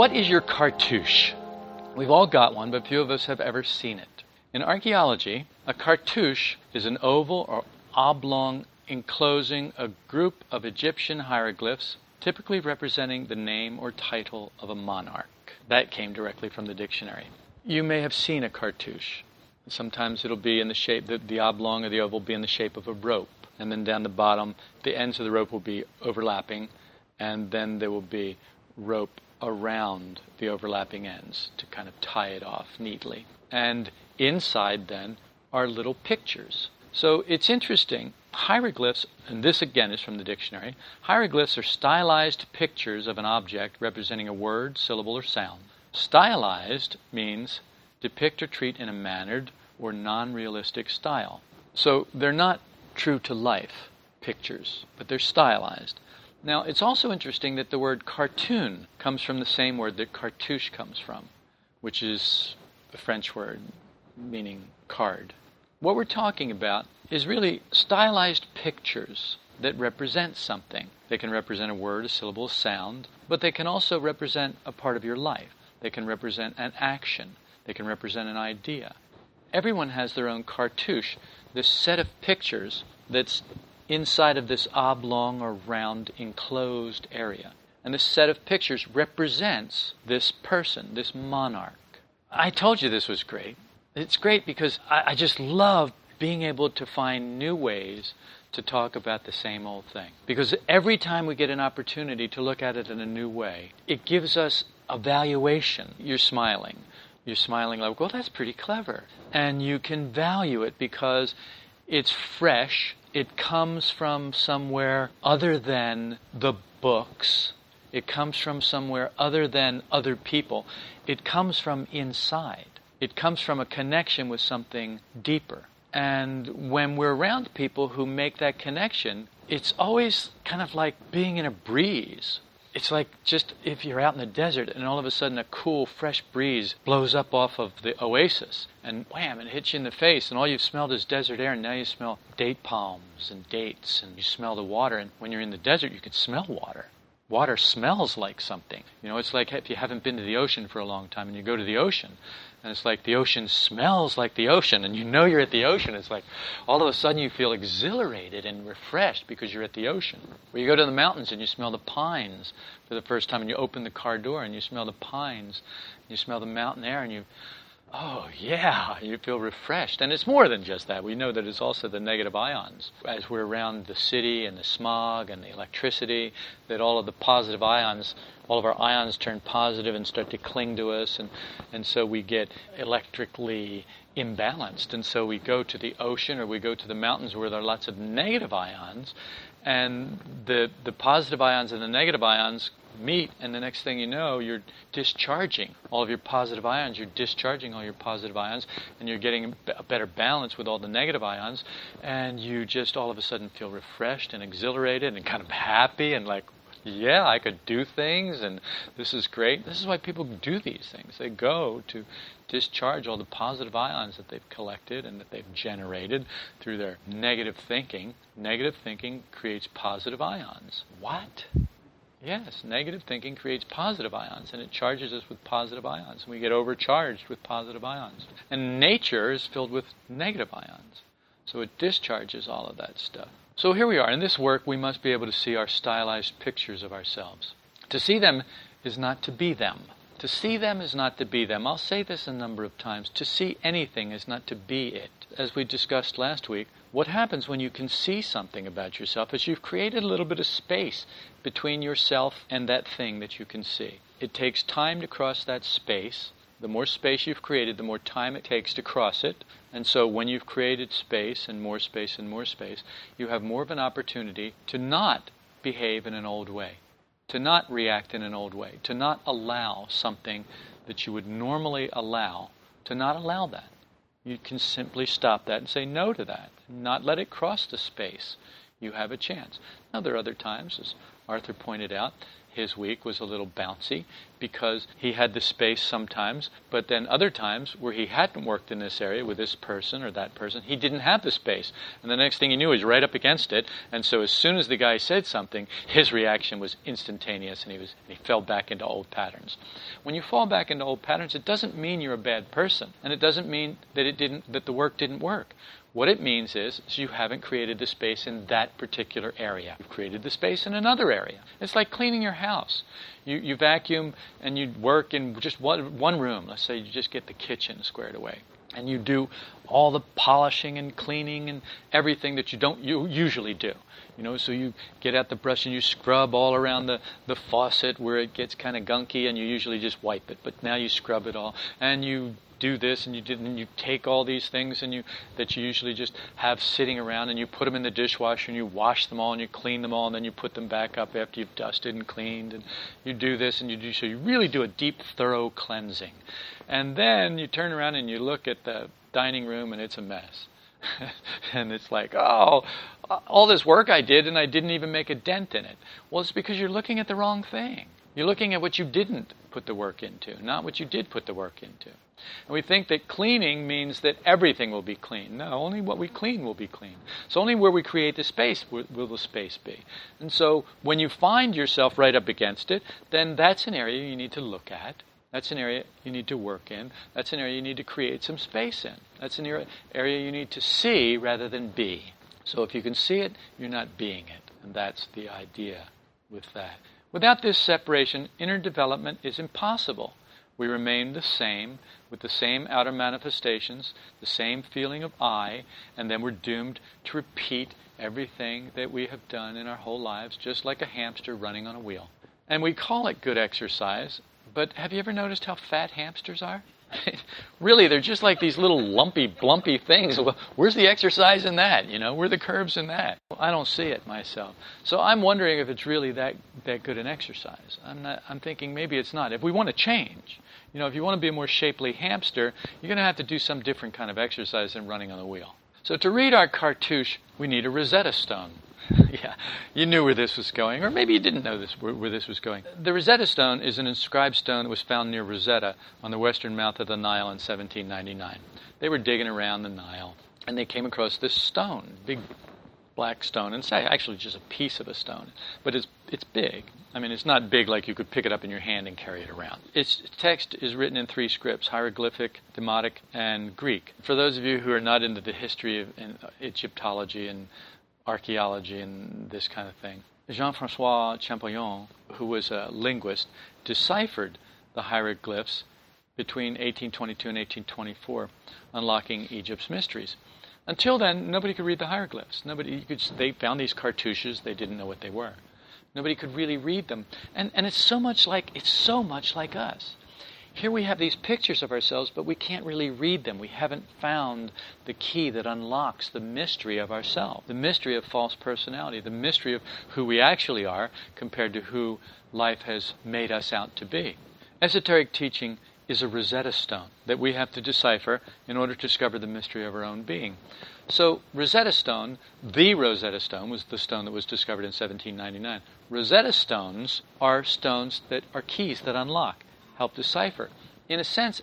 What is your cartouche? We've all got one, but few of us have ever seen it. In archaeology, a cartouche is an oval or oblong enclosing a group of Egyptian hieroglyphs, typically representing the name or title of a monarch. That came directly from the dictionary. You may have seen a cartouche. Sometimes it'll be in the shape, the, the oblong or the oval will be in the shape of a rope. And then down the bottom, the ends of the rope will be overlapping, and then there will be rope around the overlapping ends to kind of tie it off neatly. And inside then are little pictures. So it's interesting. Hieroglyphs, and this again is from the dictionary, hieroglyphs are stylized pictures of an object representing a word, syllable, or sound. Stylized means depict or treat in a mannered or non realistic style. So they're not true to life pictures, but they're stylized. Now, it's also interesting that the word cartoon comes from the same word that cartouche comes from, which is a French word meaning card. What we're talking about is really stylized pictures that represent something. They can represent a word, a syllable, a sound, but they can also represent a part of your life. They can represent an action. They can represent an idea. Everyone has their own cartouche, this set of pictures that's inside of this oblong or round enclosed area. And this set of pictures represents this person, this monarch. I told you this was great. It's great because I, I just love being able to find new ways to talk about the same old thing. Because every time we get an opportunity to look at it in a new way, it gives us a valuation. You're smiling. You're smiling like, well, that's pretty clever. And you can value it because it's fresh it comes from somewhere other than the books. It comes from somewhere other than other people. It comes from inside. It comes from a connection with something deeper. And when we're around people who make that connection, it's always kind of like being in a breeze it's like just if you're out in the desert and all of a sudden a cool, fresh breeze blows up off of the oasis and wham, it hits you in the face, and all you've smelled is desert air, and now you smell date palms and dates, and you smell the water. And when you're in the desert, you can smell water. Water smells like something. You know, it's like if you haven't been to the ocean for a long time and you go to the ocean, and it's like the ocean smells like the ocean, and you know you're at the ocean. It's like all of a sudden you feel exhilarated and refreshed because you're at the ocean. Or you go to the mountains and you smell the pines for the first time, and you open the car door and you smell the pines, and you smell the mountain air, and you Oh, yeah, you feel refreshed. And it's more than just that. We know that it's also the negative ions. As we're around the city and the smog and the electricity, that all of the positive ions, all of our ions turn positive and start to cling to us. And, and so we get electrically imbalanced. And so we go to the ocean or we go to the mountains where there are lots of negative ions. And the, the positive ions and the negative ions meet, and the next thing you know, you're discharging all of your positive ions. You're discharging all your positive ions, and you're getting a better balance with all the negative ions, and you just all of a sudden feel refreshed and exhilarated and kind of happy and like, yeah, I could do things, and this is great. This is why people do these things. They go to discharge all the positive ions that they've collected and that they've generated through their negative thinking. Negative thinking creates positive ions. What? Yes, negative thinking creates positive ions, and it charges us with positive ions. We get overcharged with positive ions. And nature is filled with negative ions. So it discharges all of that stuff. So here we are. In this work, we must be able to see our stylized pictures of ourselves. To see them is not to be them. To see them is not to be them. I'll say this a number of times. To see anything is not to be it. As we discussed last week, what happens when you can see something about yourself is you've created a little bit of space between yourself and that thing that you can see. It takes time to cross that space, The more space you've created, the more time it takes to cross it. And so when you've created space and more space and more space, you have more of an opportunity to not behave in an old way, to not react in an old way, to not allow something that you would normally allow, to not allow that. You can simply stop that and say no to that, not let it cross the space. You have a chance. Now, there are other times, as Arthur pointed out, his week was a little bouncy because he had the space sometimes, but then other times where he hadn't worked in this area with this person or that person, he didn't have the space. And the next thing he knew, he was right up against it. And so as soon as the guy said something, his reaction was instantaneous and he, was, he fell back into old patterns. When you fall back into old patterns, it doesn't mean you're a bad person. And it doesn't mean that, it didn't, that the work didn't work. What it means is, is, you haven't created the space in that particular area. You've created the space in another area. It's like cleaning your house. You, you vacuum and you work in just one, one room. Let's say you just get the kitchen squared away. And you do all the polishing and cleaning and everything that you don't you usually do. You know, so you get out the brush and you scrub all around the, the faucet where it gets kind of gunky and you usually just wipe it. But now you scrub it all and you do this and you did and you take all these things and you that you usually just have sitting around and you put them in the dishwasher and you wash them all and you clean them all and then you put them back up after you've dusted and cleaned and you do this and you do so you really do a deep thorough cleansing. And then you turn around and you look at the dining room and it's a mess. And it's like oh all this work I did and I didn't even make a dent in it. Well it's because you're looking at the wrong thing. You're looking at what you didn't put the work into, not what you did put the work into. And we think that cleaning means that everything will be clean. No, only what we clean will be clean. So only where we create the space will, will the space be. And so when you find yourself right up against it, then that's an area you need to look at. That's an area you need to work in. That's an area you need to create some space in. That's an area you need to see rather than be. So if you can see it, you're not being it. And that's the idea with that. Without this separation, inner development is impossible. We remain the same, with the same outer manifestations, the same feeling of I, and then we're doomed to repeat everything that we have done in our whole lives, just like a hamster running on a wheel. And we call it good exercise, but have you ever noticed how fat hamsters are? really, they're just like these little lumpy, blumpy things. Where's the exercise in that? You know, where the curves in that? Well, I don't see it myself. So I'm wondering if it's really that that good an exercise. I'm not. I'm thinking maybe it's not. If we want to change, you know, if you want to be a more shapely hamster, you're going to have to do some different kind of exercise than running on the wheel. So to read our cartouche, we need a Rosetta Stone. yeah, you knew where this was going, or maybe you didn't know this where, where, this was going. The Rosetta Stone is an inscribed stone that was found near Rosetta on the western mouth of the Nile in 1799. They were digging around the Nile, and they came across this stone, big black stone, and it's actually just a piece of a stone, but it's it's big. I mean, it's not big like you could pick it up in your hand and carry it around. Its text is written in three scripts hieroglyphic, Demotic, and Greek. For those of you who are not into the history of Egyptology and archaeology and this kind of thing. Jean Francois Champollion, who was a linguist, deciphered the hieroglyphs between 1822 and 1824, unlocking Egypt's mysteries. Until then, nobody could read the hieroglyphs. Nobody could, they found these cartouches, they didn't know what they were. Nobody could really read them. And, and it's so much like it's so much like us. Here we have these pictures of ourselves, but we can't really read them. We haven't found the key that unlocks the mystery of ourselves, the mystery of false personality, the mystery of who we actually are compared to who life has made us out to be. Esoteric teaching is a Rosetta Stone that we have to decipher in order to discover the mystery of our own being. So, Rosetta Stone, the Rosetta Stone, was the stone that was discovered in 1799. Rosetta Stones are stones that are keys that unlock help decipher. In a sense,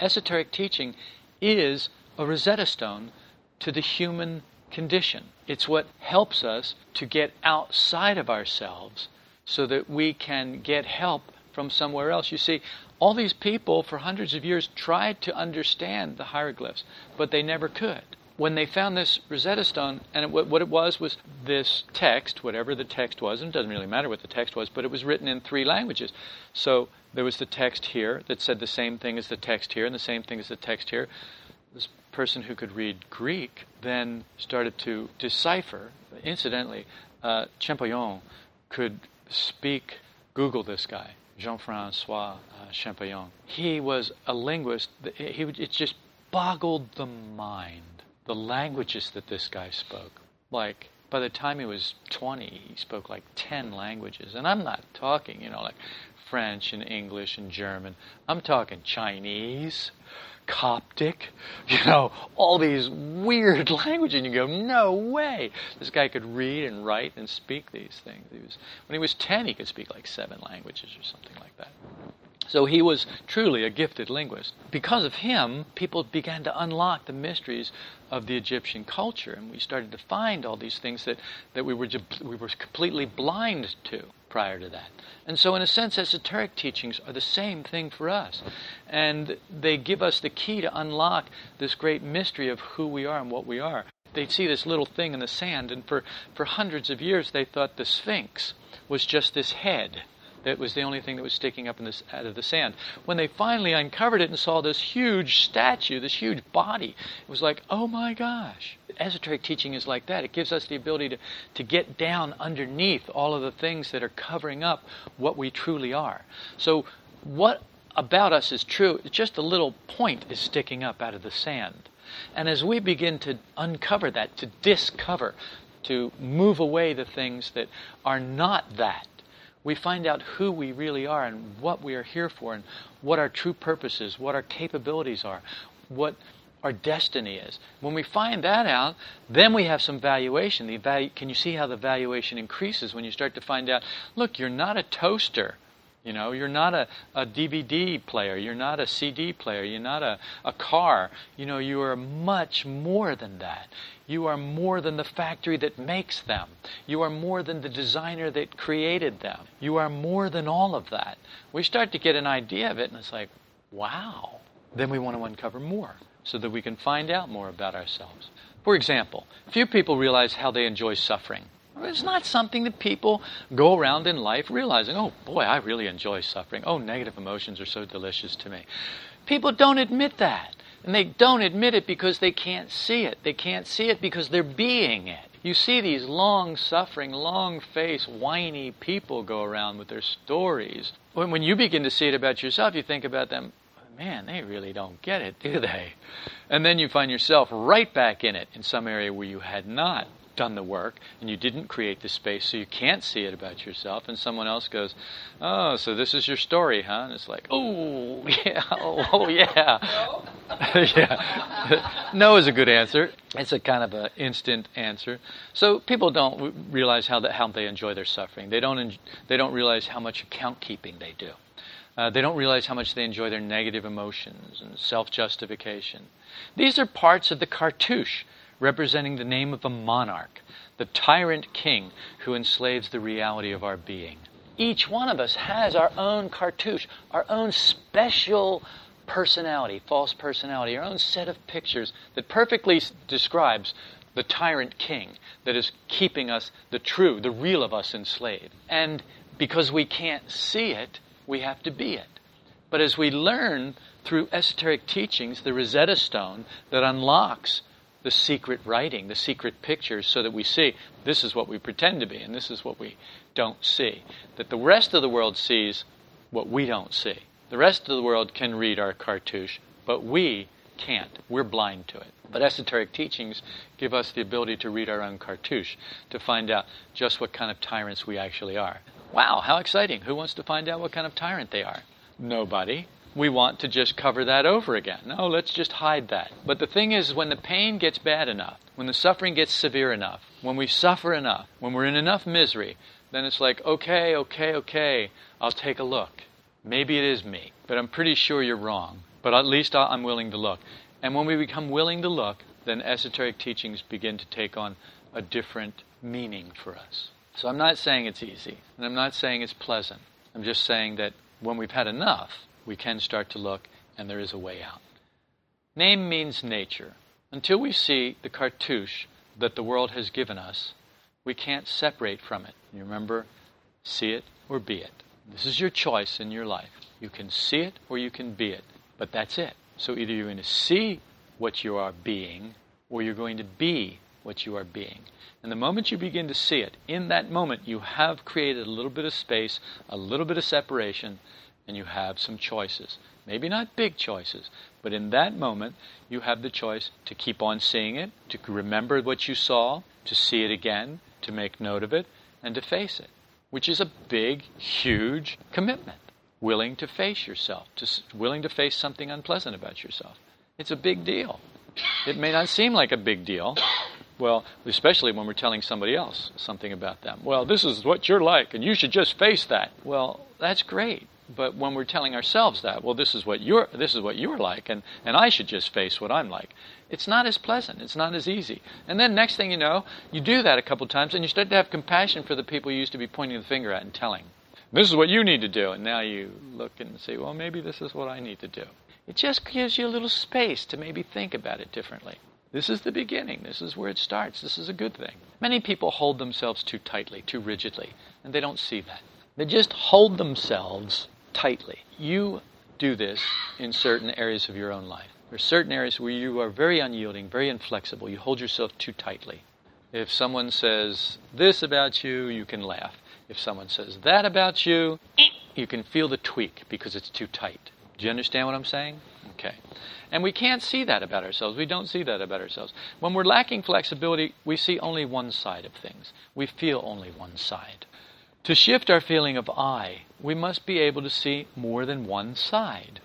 esoteric teaching is a Rosetta Stone to the human condition. It's what helps us to get outside of ourselves so that we can get help from somewhere else. You see, all these people for hundreds of years tried to understand the hieroglyphs, but they never could when they found this Rosetta Stone, and it, what it was was this text, whatever the text was, and it doesn't really matter what the text was, but it was written in three languages. So there was the text here that said the same thing as the text here, and the same thing as the text here. This person who could read Greek then started to decipher. Incidentally, uh, Champollion could speak, Google this guy. Jean-Francois uh, Champollion. He was a linguist. He, it just boggled the mind, the languages that this guy spoke. Like, by the time he was 20, he spoke like 10 languages. And I'm not talking, you know, like French and English and German. I'm talking Chinese, Coptic, you know, all these weird languages. And you go, no way. This guy could read and write and speak these things. He was, when he was 10, he could speak like seven languages or something like that. So he was truly a gifted linguist. Because of him, people began to unlock the mysteries of the Egyptian culture, and we started to find all these things that, that we, were, we were completely blind to prior to that. And so, in a sense, esoteric teachings are the same thing for us. And they give us the key to unlock this great mystery of who we are and what we are. They'd see this little thing in the sand, and for, for hundreds of years they thought the Sphinx was just this head that was the only thing that was sticking up in this, out of the sand. When they finally uncovered it and saw this huge statue, this huge body, it was like, oh my gosh. Esoteric teaching is like that. It gives us the ability to, to get down underneath all of the things that are covering up what we truly are. So, what about us is true, just a little point is sticking up out of the sand. And as we begin to uncover that, to discover, to move away the things that are not that, we find out who we really are and what we are here for and what our true purpose is, what our capabilities are, what our destiny is. When we find that out, then we have some valuation. The can you see how the valuation increases when you start to find out, look, you're not a toaster. You know, you're not a, a DVD player, you're not a CD player, you're not a, a car. You know, you are much more than that. You are more than the factory that makes them. You are more than the designer that created them. You are more than all of that. We start to get an idea of it, and it's like, wow. Then we want to uncover more so that we can find out more about ourselves. For example, few people realize how they enjoy suffering. It's not something that people go around in life realizing, oh boy, I really enjoy suffering. Oh, negative emotions are so delicious to me. People don't admit that. And they don't admit it because they can't see it. They can't see it because they're being it. You see these long suffering, long faced, whiny people go around with their stories. When, when you begin to see it about yourself, you think about them, man, they really don't get it, do they? And then you find yourself right back in it in some area where you had not done the work and you didn't create the space so you can't see it about yourself and someone else goes oh so this is your story huh? And it's like oh yeah oh, yeah. Yeah. No is a good answer. It's a kind of an instant answer. So people don't realize how that how they enjoy their suffering. They don't en- they don't realize how much account keeping they do uh, they don't realize how much they enjoy their negative emotions and self justification. These are parts of the cartouche representing the name of a monarch, the tyrant king who enslaves the reality of our being. Each one of us has our own cartouche, our own special personality, false personality, our own set of pictures that perfectly describes the tyrant king that is keeping us, the true, the real of us enslaved. And because we can't see it, we have to be it. But as we learn through esoteric teachings, the Rosetta Stone that unlocks the secret writing, the secret pictures, so that we see this is what we pretend to be and this is what we don't see. That the rest of the world sees what we don't see. The rest of the world can read our cartouche, but we can't. We're blind to it. But esoteric teachings give us the ability to read our own cartouche, to find out just what kind of tyrants we actually are. Wow, how exciting! Who wants to find out what kind of tyrant they are? Nobody we want to just cover that over again. No, let's just hide that. But the thing is, when the pain gets bad enough, when the suffering gets severe enough, when we suffer enough, when we're in enough misery, then it's like, okay, okay, okay, I'll take a look. Maybe it is me, but I'm pretty sure you're wrong. But at least I'm willing to look. And when we become willing to look, then esoteric teachings begin to take on a different meaning for us. So I'm not saying it's easy, and I'm not saying it's pleasant. I'm just saying that when we've had enough, we can start to look, and there is a way out. Name means nature. Until we see the cartouche that the world has given us, we can't separate from it. You remember, see it or be it. This is your choice in your life. You can see it or you can be it, but that's it. So either you're going to see what you are being or you're going to be what you are being. And the moment you begin to see it, in that moment, you have created a little bit of space, a little bit of separation, and you have some choices. Maybe not big choices, but in that moment, you have the choice to keep on seeing it, to remember what you saw, to see it again, to make note of it, and to face it, which is a big, huge commitment. Willing to face yourself, to, willing to face something unpleasant about yourself. It's a big deal. It may not seem like a big deal. Well, especially when we're telling somebody else something about them. Well, this is what you're like, and you should just face that. Well, that's great. But when we're telling ourselves that, well, this is what you're this is what you're like, and, and I should just face what I'm like. It's not as pleasant. It's not as easy. And then next thing you know, you do that a couple times, and you start to have compassion for the people you used to be pointing the finger at and telling. This is what you need to do. And now you look and say, well, maybe this is what I need to do. It just gives you a little space to maybe think about it differently. This is the beginning. This is where it starts. This is a good thing. Many people hold themselves too tightly, too rigidly, and they don't see that. They just hold themselves tightly. You do this in certain areas of your own life. There are certain areas where you are very unyielding, very inflexible. You hold yourself too tightly. If someone says this about you, you can laugh. If someone says that about you, you can feel the tweak because it's too tight. Do you understand what I'm saying? Okay. And we can't see that about ourselves. We don't see that about ourselves. When we're lacking flexibility, we see only one side of things. We feel only one side. To shift our feeling of I, we must be able to see more than one side.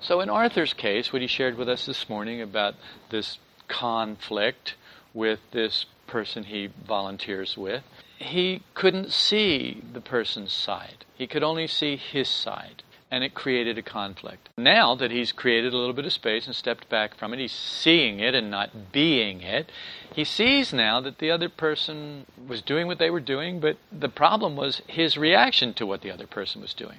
So, in Arthur's case, what he shared with us this morning about this conflict with this person he volunteers with, he couldn't see the person's side. He could only see his side and it created a conflict. Now that he's created a little bit of space and stepped back from it, he's seeing it and not being it. He sees now that the other person was doing what they were doing, but the problem was his reaction to what the other person was doing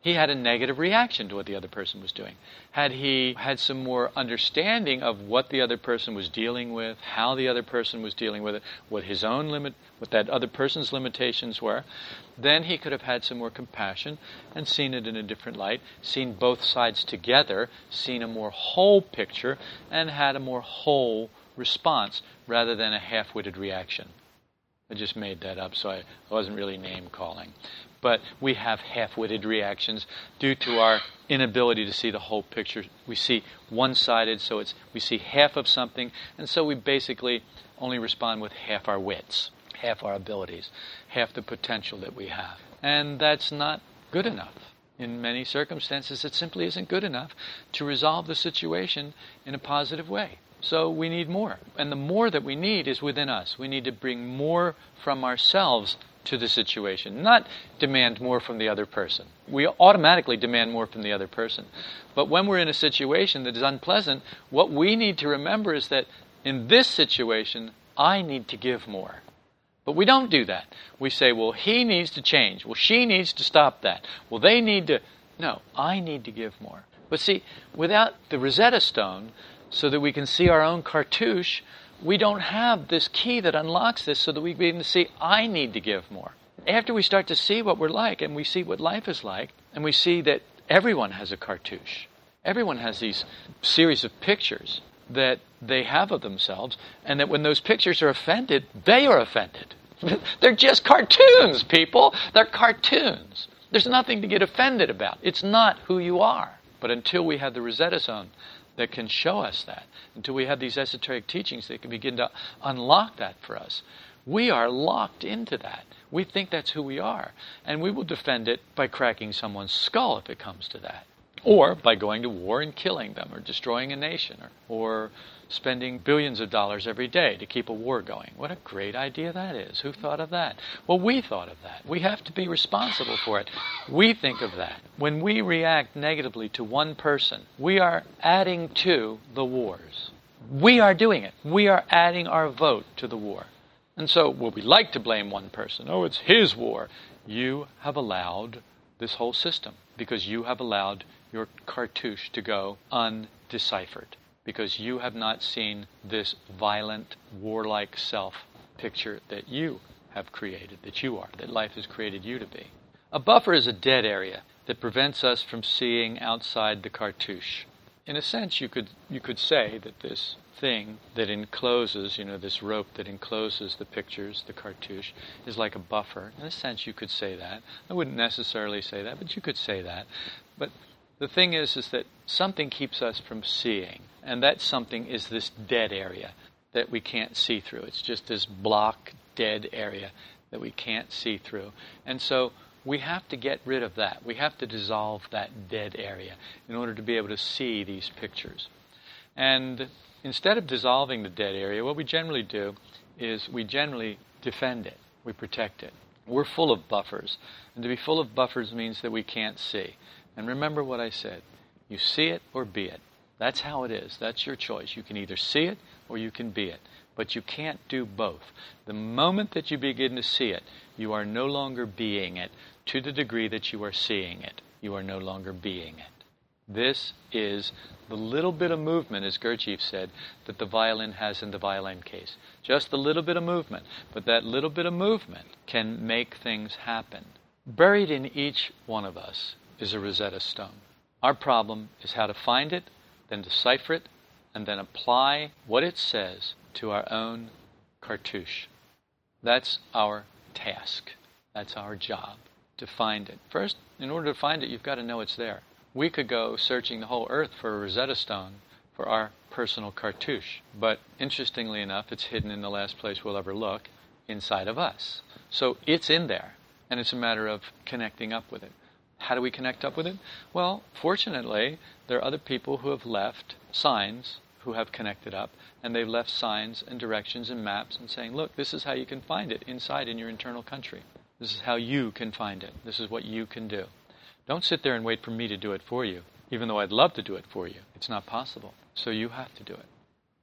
he had a negative reaction to what the other person was doing. Had he had some more understanding of what the other person was dealing with, how the other person was dealing with it, what his own limit, what that other person's limitations were, then he could have had some more compassion and seen it in a different light, seen both sides together, seen a more whole picture, and had a more whole response rather than a half witted reaction. I just made that up, so I wasn't really name calling but we have half witted reactions due to our inability to see the whole picture. We see one sided, so it's, we see half of something, and so we basically only respond with half our wits, half our abilities, half the potential that we have. And that's not good enough. In many circumstances, it simply isn't good enough to resolve the situation in a positive way. So we need more. And the more that we need is within us. We need to bring more from ourselves to the situation, not demand more from the other person. We automatically demand more from the other person. But when we're in a situation that is unpleasant, what we need to remember is that in this situation, I need to give more. But we don't do that. We say, well, he needs to change. Well, she needs to stop that. Well, they need to. No, I need to give more. But see, without the Rosetta Stone, so that we can see our own cartouche, we don't have this key that unlocks this so that we begin to see, I need to give more. After we start to see what we're like and we see what life is like, and we see that everyone has a cartouche, everyone has these series of pictures that they have of themselves, and that when those pictures are offended, they are offended. They're just cartoons, people. They're cartoons. There's nothing to get offended about. It's not who you are. But until we have the Rosetta Stone that can show us that, until we have these esoteric teachings that can begin to unlock that for us. We are locked into that. We think that's who we are. And we will defend it by cracking someone's skull if it comes to that. Or by going to war and killing them, or destroying a nation, or, or spending billions of dollars every day to keep a war going. What a great idea that is. Who thought of that? Well, we thought of that. We have to be responsible for it. We think of that. When we react negatively to one person, we are adding to the wars. We are doing it. We are adding our vote to the war. And so, will we like to blame one person? Oh, it's his war. You have allowed this whole system because you have allowed your cartouche to go undeciphered because you have not seen this violent, warlike self picture that you have created, that you are, that life has created you to be. A buffer is a dead area that prevents us from seeing outside the cartouche. in a sense, you could you could say that this thing that encloses, you know, this rope that encloses the pictures, the cartouche, is like a buffer. In a sense, you could say that. I wouldn't necessarily say that, but you could say that. But the thing is, is that something keeps us from seeing, and that something is this dead area that we can't see through. It's just this block, dead area that we can't see through. And so we have to get rid of that. We have to dissolve that dead area in order to be able to see these pictures. And instead of dissolving the dead area, what we generally do is we generally defend it, we protect it. We're full of buffers. And to be full of buffers means that we can't see. And remember what I said you see it or be it. That's how it is. That's your choice. You can either see it or you can be it. But you can't do both. The moment that you begin to see it, you are no longer being it to the degree that you are seeing it. You are no longer being it. This is the little bit of movement, as Gurdjieff said, that the violin has in the violin case. Just a little bit of movement, but that little bit of movement can make things happen. Buried in each one of us is a Rosetta Stone. Our problem is how to find it, then decipher it, and then apply what it says to our own cartouche. That's our task. That's our job to find it. First, in order to find it, you've got to know it's there we could go searching the whole earth for a Rosetta Stone for our personal cartouche. But interestingly enough, it's hidden in the last place we'll ever look inside of us. So it's in there, and it's a matter of connecting up with it. How do we connect up with it? Well, fortunately, there are other people who have left signs who have connected up, and they've left signs and directions and maps and saying, look, this is how you can find it inside in your internal country. This is how you can find it. This is what you can do. Don't sit there and wait for me to do it for you, even though I'd love to do it for you. It's not possible. So you have to do it.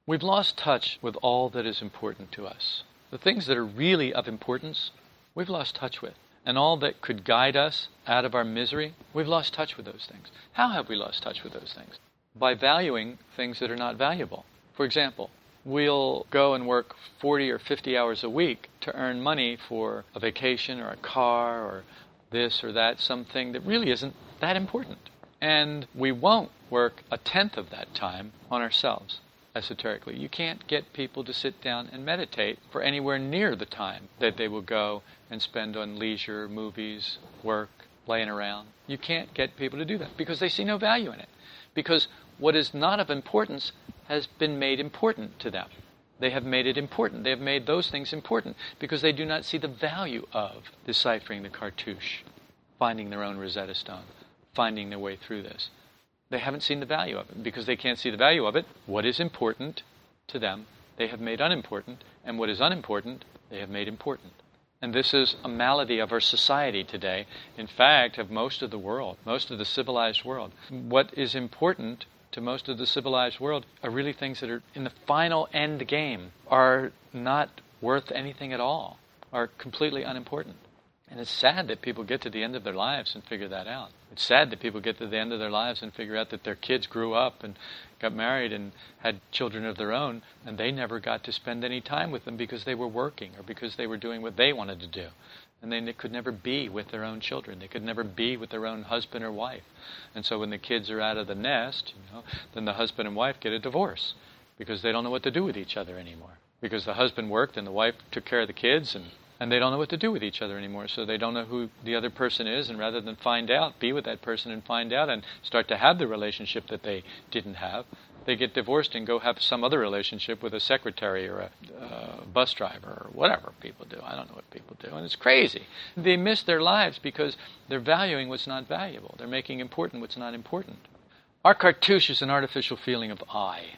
We've lost touch with all that is important to us. The things that are really of importance, we've lost touch with. And all that could guide us out of our misery, we've lost touch with those things. How have we lost touch with those things? By valuing things that are not valuable. For example, we'll go and work 40 or 50 hours a week to earn money for a vacation or a car or this or that, something that really isn't that important. And we won't work a tenth of that time on ourselves esoterically. You can't get people to sit down and meditate for anywhere near the time that they will go and spend on leisure, movies, work, laying around. You can't get people to do that because they see no value in it. Because what is not of importance has been made important to them. They have made it important. They have made those things important because they do not see the value of deciphering the cartouche, finding their own Rosetta Stone, finding their way through this. They haven't seen the value of it. Because they can't see the value of it, what is important to them, they have made unimportant, and what is unimportant, they have made important. And this is a malady of our society today, in fact, of most of the world, most of the civilized world. What is important to most of the civilized world are really things that are in the final end game are not worth anything at all, are completely unimportant. And it's sad that people get to the end of their lives and figure that out. It's sad that people get to the end of their lives and figure out that their kids grew up and got married and had children of their own, and they never got to spend any time with them because they were working or because they were doing what they wanted to do and they could never be with their own children. They could never be with their own husband or wife. And so when the kids are out of the nest, you know, then the husband and wife get a divorce because they don't know what to do with each other anymore. Because the husband worked and the wife took care of the kids and and they don't know what to do with each other anymore. So they don't know who the other person is, and rather than find out, be with that person and find out and start to have the relationship that they didn't have, they get divorced and go have some other relationship with a secretary or a uh, bus driver or whatever people do. I don't know what people do. And it's crazy. They miss their lives because they're valuing what's not valuable. They're making important what's not important. Our cartouche is an artificial feeling of I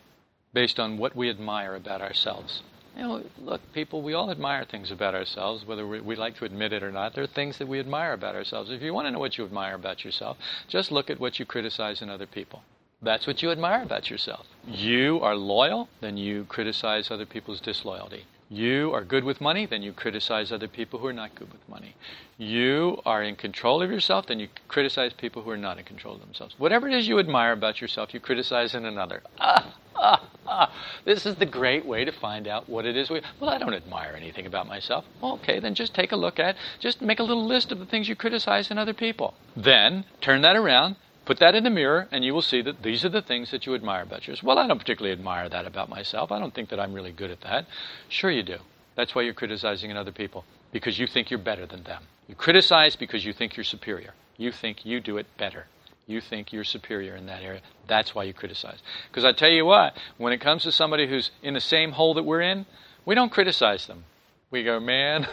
based on what we admire about ourselves. You know, look, people, we all admire things about ourselves, whether we, we, like to admit it or not. There are things that we admire about ourselves. If you want to know what you admire about yourself, just look at what you criticize in other people. That's what you admire about yourself. You are loyal, then you criticize other people's disloyalty. You are good with money, then you criticize other people who are not good with money. You are in control of yourself, then you criticize people who are not in control of themselves. Whatever it is you admire about yourself, you criticize in another. Ah, ah, ah. This is the great way to find out what it is we. Well, I don't admire anything about myself. Okay, then just take a look at, just make a little list of the things you criticize in other people. Then turn that around Put that in the mirror, and you will see that these are the things that you admire about yours. Well, I don't particularly admire that about myself. I don't think that I'm really good at that. Sure, you do. That's why you're criticizing in other people, because you think you're better than them. You criticize because you think you're superior. You think you do it better. You think you're superior in that area. That's why you criticize. Because I tell you what, when it comes to somebody who's in the same hole that we're in, we don't criticize them. We go, man,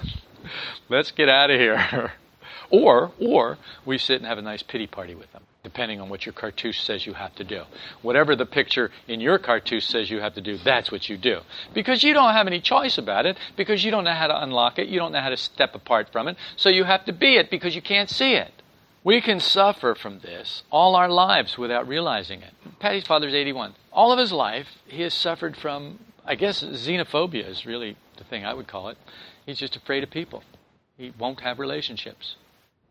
let's get out of here. or, or we sit and have a nice pity party with them, depending on what your cartouche says you have to do. Whatever the picture in your cartouche says you have to do, that's what you do. Because you don't have any choice about it, because you don't know how to unlock it, you don't know how to step apart from it, so you have to be it because you can't see it. We can suffer from this all our lives without realizing it. Patty's father's 81. All of his life, he has suffered from, I guess, xenophobia is really the thing I would call it. He's just afraid of people. He won't have relationships.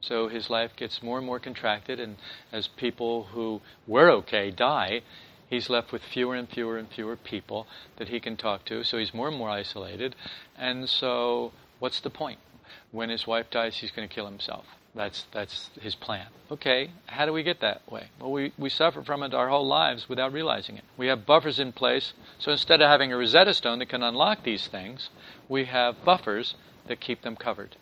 So his life gets more and more contracted, and as people who were okay die, he's left with fewer and fewer and fewer people that he can talk to. So he's more and more isolated. And so, what's the point? When his wife dies, he's going to kill himself. That's, that's his plan. Okay, how do we get that way? Well, we, we suffer from it our whole lives without realizing it. We have buffers in place, so instead of having a Rosetta Stone that can unlock these things, we have buffers that keep them covered.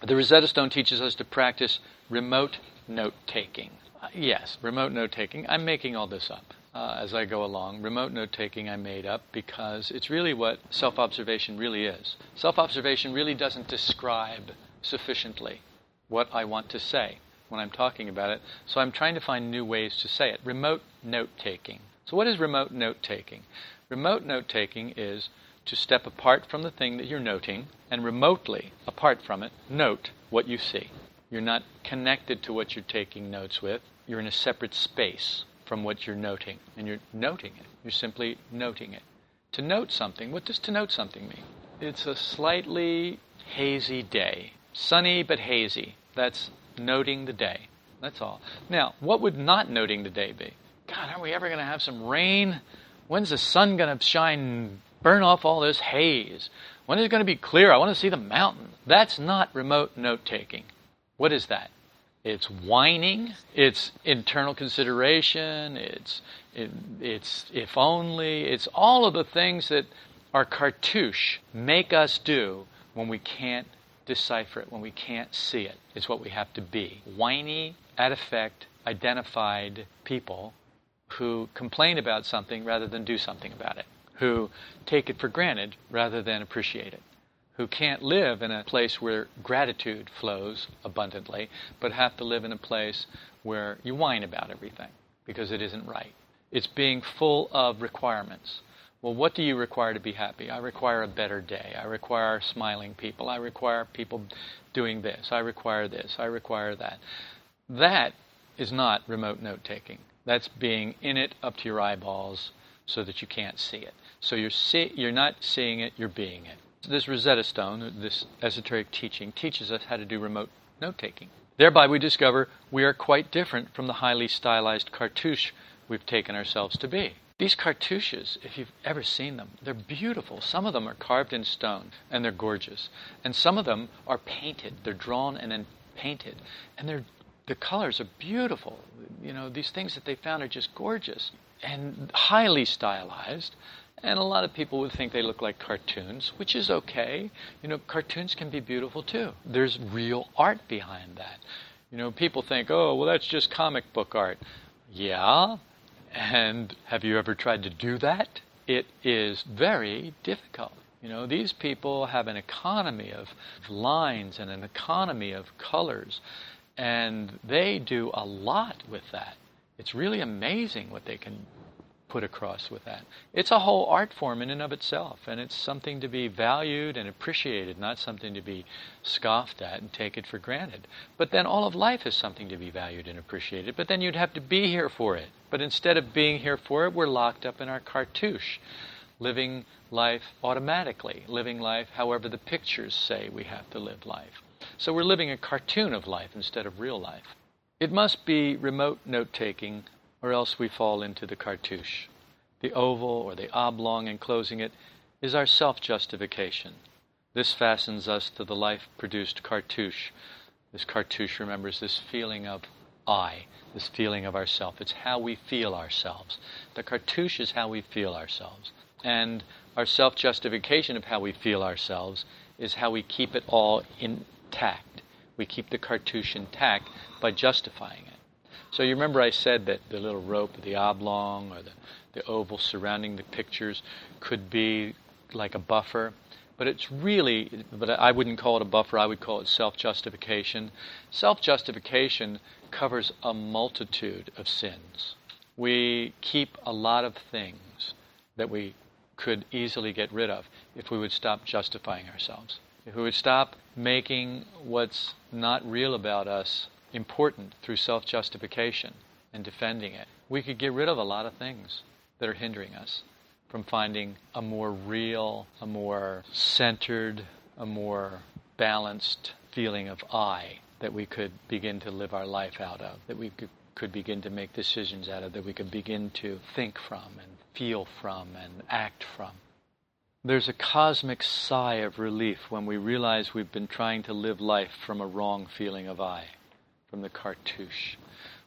The Rosetta Stone teaches us to practice remote note taking. Uh, yes, remote note taking. I'm making all this up. Uh, as I go along. Remote note taking I made up because it's really what self observation really is. Self observation really doesn't describe sufficiently what I want to say when I'm talking about it. So I'm trying to find new ways to say it. Remote note taking. So, what is remote note taking? Remote note taking is to step apart from the thing that you're noting and remotely, apart from it, note what you see. You're not connected to what you're taking notes with, you're in a separate space from what you're noting, and you're noting it. You're simply noting it. To note something, what does to note something mean? It's a slightly hazy day Sunny but hazy. That's noting the day. That's all. Now, what would not noting the day be? God, are we ever going to have some rain? When's the sun going to shine, burn off all this haze? When is it going to be clear? I want to see the mountain. That's not remote note taking. What is that? It's whining. It's internal consideration. It's it, it's if only. It's all of the things that our cartouche make us do when we can't decipher it when we can't see it. It's what we have to be. Whiny, at effect, identified people who complain about something rather than do something about it, who take it for granted rather than appreciate it, who can't live in a place where gratitude flows abundantly, but have to live in a place where you whine about everything because it isn't right. It's being full of requirements. Well, what do you require to be happy? I require a better day. I require smiling people. I require people doing this. I require this. I require that. That is not remote note taking. That's being in it up to your eyeballs so that you can't see it. So you're, see, you're not seeing it, you're being it. This Rosetta Stone, this esoteric teaching, teaches us how to do remote note taking. Thereby, we discover we are quite different from the highly stylized cartouche we've taken ourselves to be. These cartouches, if you've ever seen them, they're beautiful. Some of them are carved in stone and they're gorgeous. And some of them are painted. They're drawn and then painted. And they're the colors are beautiful. You know, these things that they found are just gorgeous and highly stylized. And a lot of people would think they look like cartoons, which is okay. You know, cartoons can be beautiful too. There's real art behind that. You know, people think, oh, well, that's just comic book art. Yeah, and have you ever tried to do that? It is very difficult. You know, these people have an economy of lines and an economy of colors, and they do a lot with that. It's really amazing what they can put across with that. It's a whole art form in and of itself, and it's something to be valued and appreciated, not something to be scoffed at and taken for granted. But then all of life is something to be valued and appreciated, but then you'd have to be here for it. But instead of being here for it, we're locked up in our cartouche, living life automatically, living life however the pictures say we have to live life. So we're living a cartoon of life instead of real life. It must be remote note taking or else we fall into the cartouche. The oval or the oblong enclosing it is our self justification. This fastens us to the life produced cartouche. This cartouche remembers this feeling of I, this feeling of ourself. It's how we feel ourselves. The cartouche is how we feel ourselves. And our self justification of how we feel ourselves is how we keep it all intact. We keep the cartouche intact by justifying it. So you remember I said that the little rope, the oblong or the, the oval surrounding the pictures could be like a buffer. But it's really, but I wouldn't call it a buffer, I would call it self justification. Self justification covers a multitude of sins. We keep a lot of things that we could easily get rid of if we would stop justifying ourselves. If we would stop making what's not real about us important through self justification and defending it, we could get rid of a lot of things that are hindering us from finding a more real, a more centered, a more balanced feeling of I that we could begin to live our life out of, that we could, could begin to make decisions out of, that we could begin to think from and feel from and act from. There's a cosmic sigh of relief when we realize we've been trying to live life from a wrong feeling of I, from the cartouche.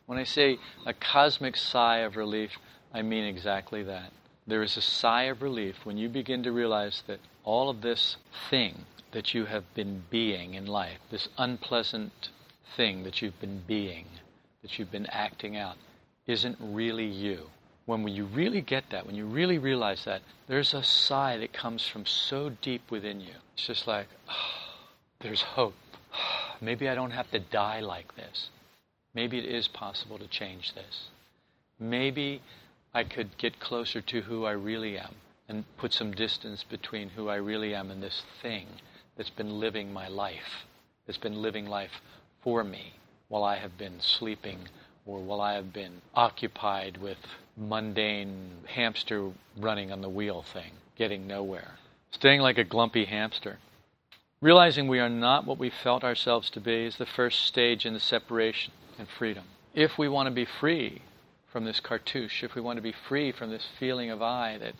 When I say a cosmic sigh of relief, I mean exactly that. There is a sigh of relief when you begin to realize that all of this thing that you have been being in life, this unpleasant thing that you've been being, that you've been acting out, isn't really you. When you really get that, when you really realize that, there's a sigh that comes from so deep within you. It's just like, oh, there's hope. Ah, Maybe I don't have to die like this. Maybe it is possible to change this. Maybe I could get closer to who I really am and put some distance between who I really am and this thing that's been living my life, that's been living life for me while I have been sleeping or while I have been occupied with mundane hamster running on the wheel thing, getting nowhere, staying like a glumpy hamster. Realizing we are not what we felt ourselves to be is the first stage in the separation and freedom. If we want to be free from this cartouche, if we want to be free from this feeling of I that,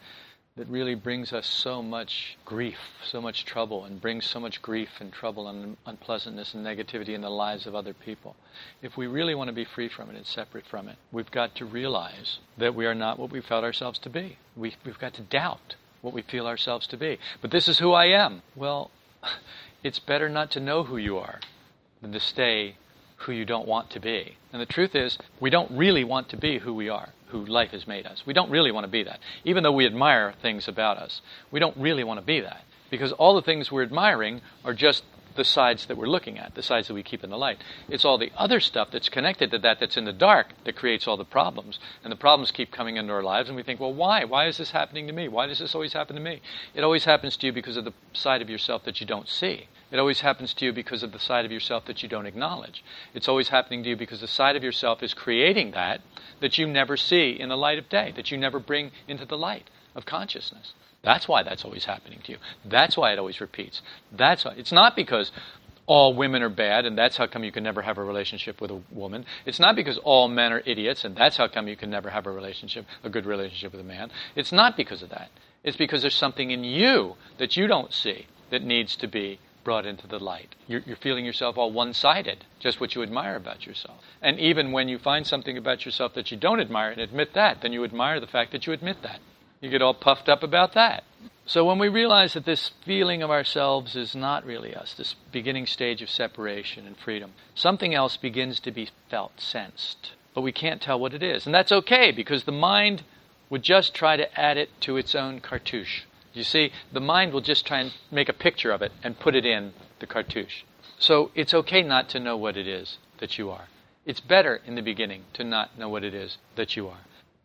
that really brings us so much grief, so much trouble, and brings so much grief and trouble and unpleasantness and negativity in the lives of other people. If we really want to be free from it and separate from it, we've got to realize that we are not what we felt ourselves to be. We, we've got to doubt what we feel ourselves to be. But this is who I am. Well, it's better not to know who you are than to stay who you don't want to be. And the truth is, we don't really want to be who we are, who life has made us. We don't really want to be that. Even though we admire things about us, we don't really want to be that. Because all the things we're admiring are just the sides that we're looking at, the sides that we keep in the light. It's all the other stuff that's connected to that that's in the dark that creates all the problems. And the problems keep coming into our lives, and we think, well, why? Why is this happening to me? Why does this always happen to me? It always happens to you because of the side of yourself that you don't see. It always happens to you because of the side of yourself that you don't acknowledge. It's always happening to you because the side of yourself is creating that that you never see in the light of day, that you never bring into the light of consciousness. That's why that's always happening to you. That's why it always repeats. That's why. It's not because all women are bad and that's how come you can never have a relationship with a woman. It's not because all men are idiots and that's how come you can never have a relationship, a good relationship with a man. It's not because of that. It's because there's something in you that you don't see that needs to be brought into the light. You're, you're feeling yourself all one sided, just what you admire about yourself. And even when you find something about yourself that you don't admire and admit that, then you admire the fact that you admit that. You get all puffed up about that. So when we realize that this feeling of ourselves is not really us, this beginning stage of separation and freedom, something else begins to be felt, sensed. But we can't tell what it is. And that's okay because the mind would just try to add it to its own cartouche. You see, the mind will just try and make a picture of it and put it in the cartouche. So it's okay not to know what it is that you are. It's better in the beginning to not know what it is that you are.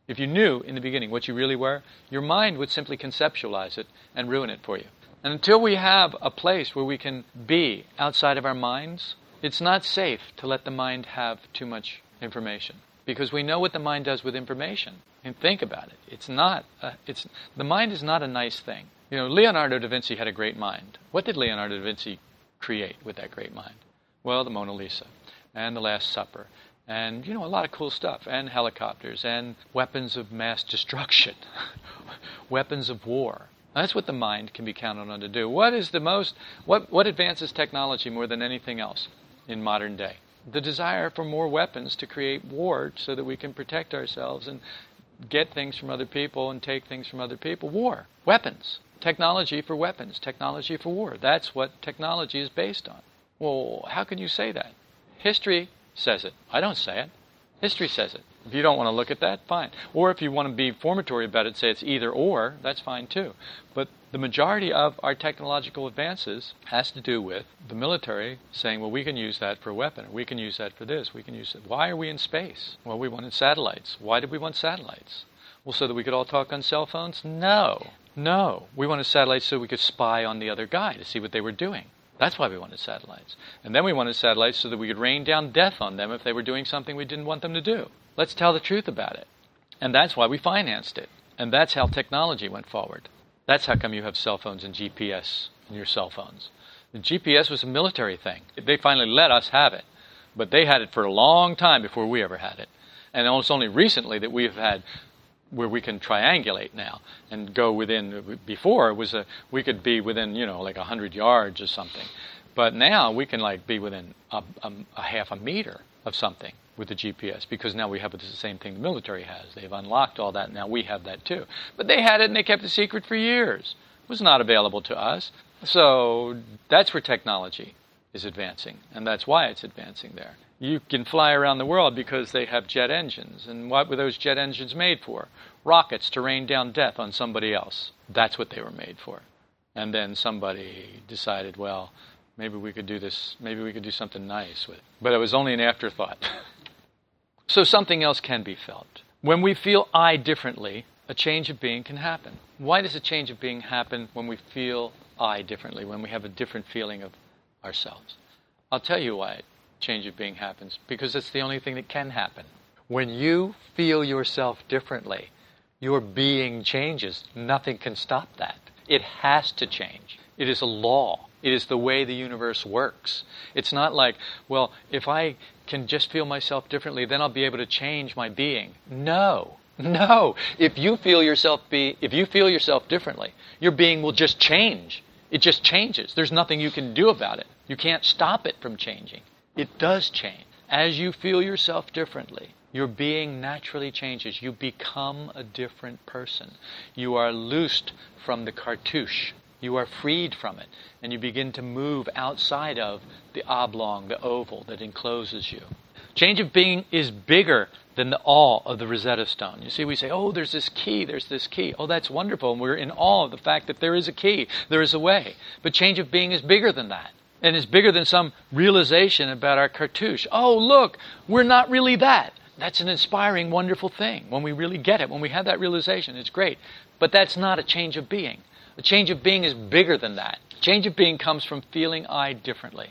If you knew in the beginning what you really were, your mind would simply conceptualize it and ruin it for you. And until we have a place where we can be outside of our minds, it's not safe to let the mind have too much information because we know what the mind does with information. And think about it. It's not. A, it's the mind is not a nice thing. You know, Leonardo da Vinci had a great mind. What did Leonardo da Vinci create with that great mind? Well, the Mona Lisa and the Last Supper and you know a lot of cool stuff and helicopters and weapons of mass destruction weapons of war that's what the mind can be counted on to do what is the most what what advances technology more than anything else in modern day the desire for more weapons to create war so that we can protect ourselves and get things from other people and take things from other people. War, weapons, technology for weapons, technology for war. That's what technology is based on. Well, how can you say that? History says it. I don't say it. History says it. If you don't want to look at that, fine. Or if you want to be formatory about it, say it's either or, that's fine too. But the majority of our technological advances has to do with the military saying, well, we can use that for a weapon, we can use that for this, we can use it. Why are we in space? Well, we wanted satellites. Why did we want satellites? Well, so that we could all talk on cell phones? No. No. We wanted satellites so we could spy on the other guy to see what they were doing. That's why we wanted satellites. And then we wanted satellites so that we could rain down death on them if they were doing something we didn't want them to do. Let's tell the truth about it. And that's why we financed it. And that's how technology went forward. That's how come you have cell phones and GPS in your cell phones. The GPS was a military thing. They finally let us have it. But they had it for a long time before we ever had it. And it's only recently that we've had where we can triangulate now and go within. Before it was a we could be within you know like a hundred yards or something, but now we can like be within a, a, a, half a meter of something with the GPS because now we have the same thing the military has. They've unlocked all that. Now we have that too. But they had it and they kept it secret for years. It was not available to us. So that's where technology is advancing, and that's why it's advancing there you can fly around the world because they have jet engines. And what were those jet engines made for? Rockets to rain down death on somebody else. That's what they were made for. And then somebody decided, well, maybe we could do this, maybe we could do something nice with it. But it was only an afterthought. so something else can be felt. When we feel I differently, a change of being can happen. Why does a change of being happen when we feel I differently, when we have a different feeling of ourselves? I'll tell you why change of being happens because it's the only thing that can happen. When you feel yourself differently, your being changes. Nothing can stop that. It has to change. It is a law. It is the way the universe works. It's not like, well, if I can just feel myself differently, then I'll be able to change my being. No. No. If you feel yourself be if you feel yourself differently, your being will just change. It just changes. There's nothing you can do about it. You can't stop it from changing. It does change. As you feel yourself differently, your being naturally changes. You become a different person. You are loosed from the cartouche. You are freed from it. And you begin to move outside of the oblong, the oval that encloses you. Change of being is bigger than the awe of the Rosetta Stone. You see, we say, oh, there's this key, there's this key. Oh, that's wonderful. And we're in awe of the fact that there is a key, there is a way. But change of being is bigger than that and it's bigger than some realization about our cartouche. Oh, look, we're not really that. That's an inspiring, wonderful thing when we really get it, when we have that realization. It's great. But that's not a change of being. A change of being is bigger than that. Change of being comes from feeling I differently,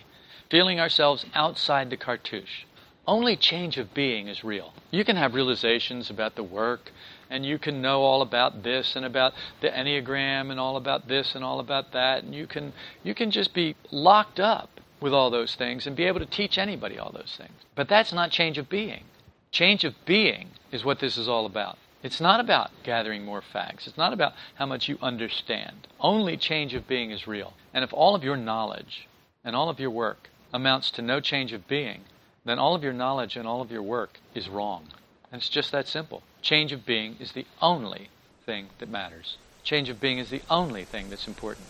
feeling ourselves outside the cartouche. Only change of being is real. You can have realizations about the work and you can know all about this and about the enneagram and all about this and all about that and you can you can just be locked up with all those things and be able to teach anybody all those things. But that's not change of being. Change of being is what this is all about. It's not about gathering more facts. It's not about how much you understand. Only change of being is real. And if all of your knowledge and all of your work amounts to no change of being then all of your knowledge and all of your work is wrong and it's just that simple Change of being is the only thing that matters. Change of being is the only thing that's important.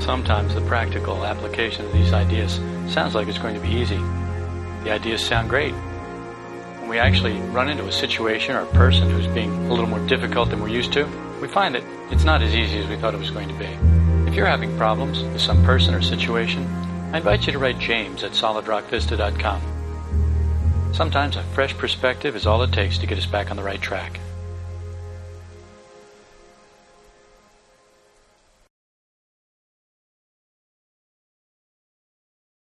Sometimes the practical application of these ideas sounds like it's going to be easy. The ideas sound great. When we actually run into a situation or a person who's being a little more difficult than we're used to, we find that it's not as easy as we thought it was going to be. If you're having problems with some person or situation, I invite you to write James at solidrockvista.com. Sometimes a fresh perspective is all it takes to get us back on the right track.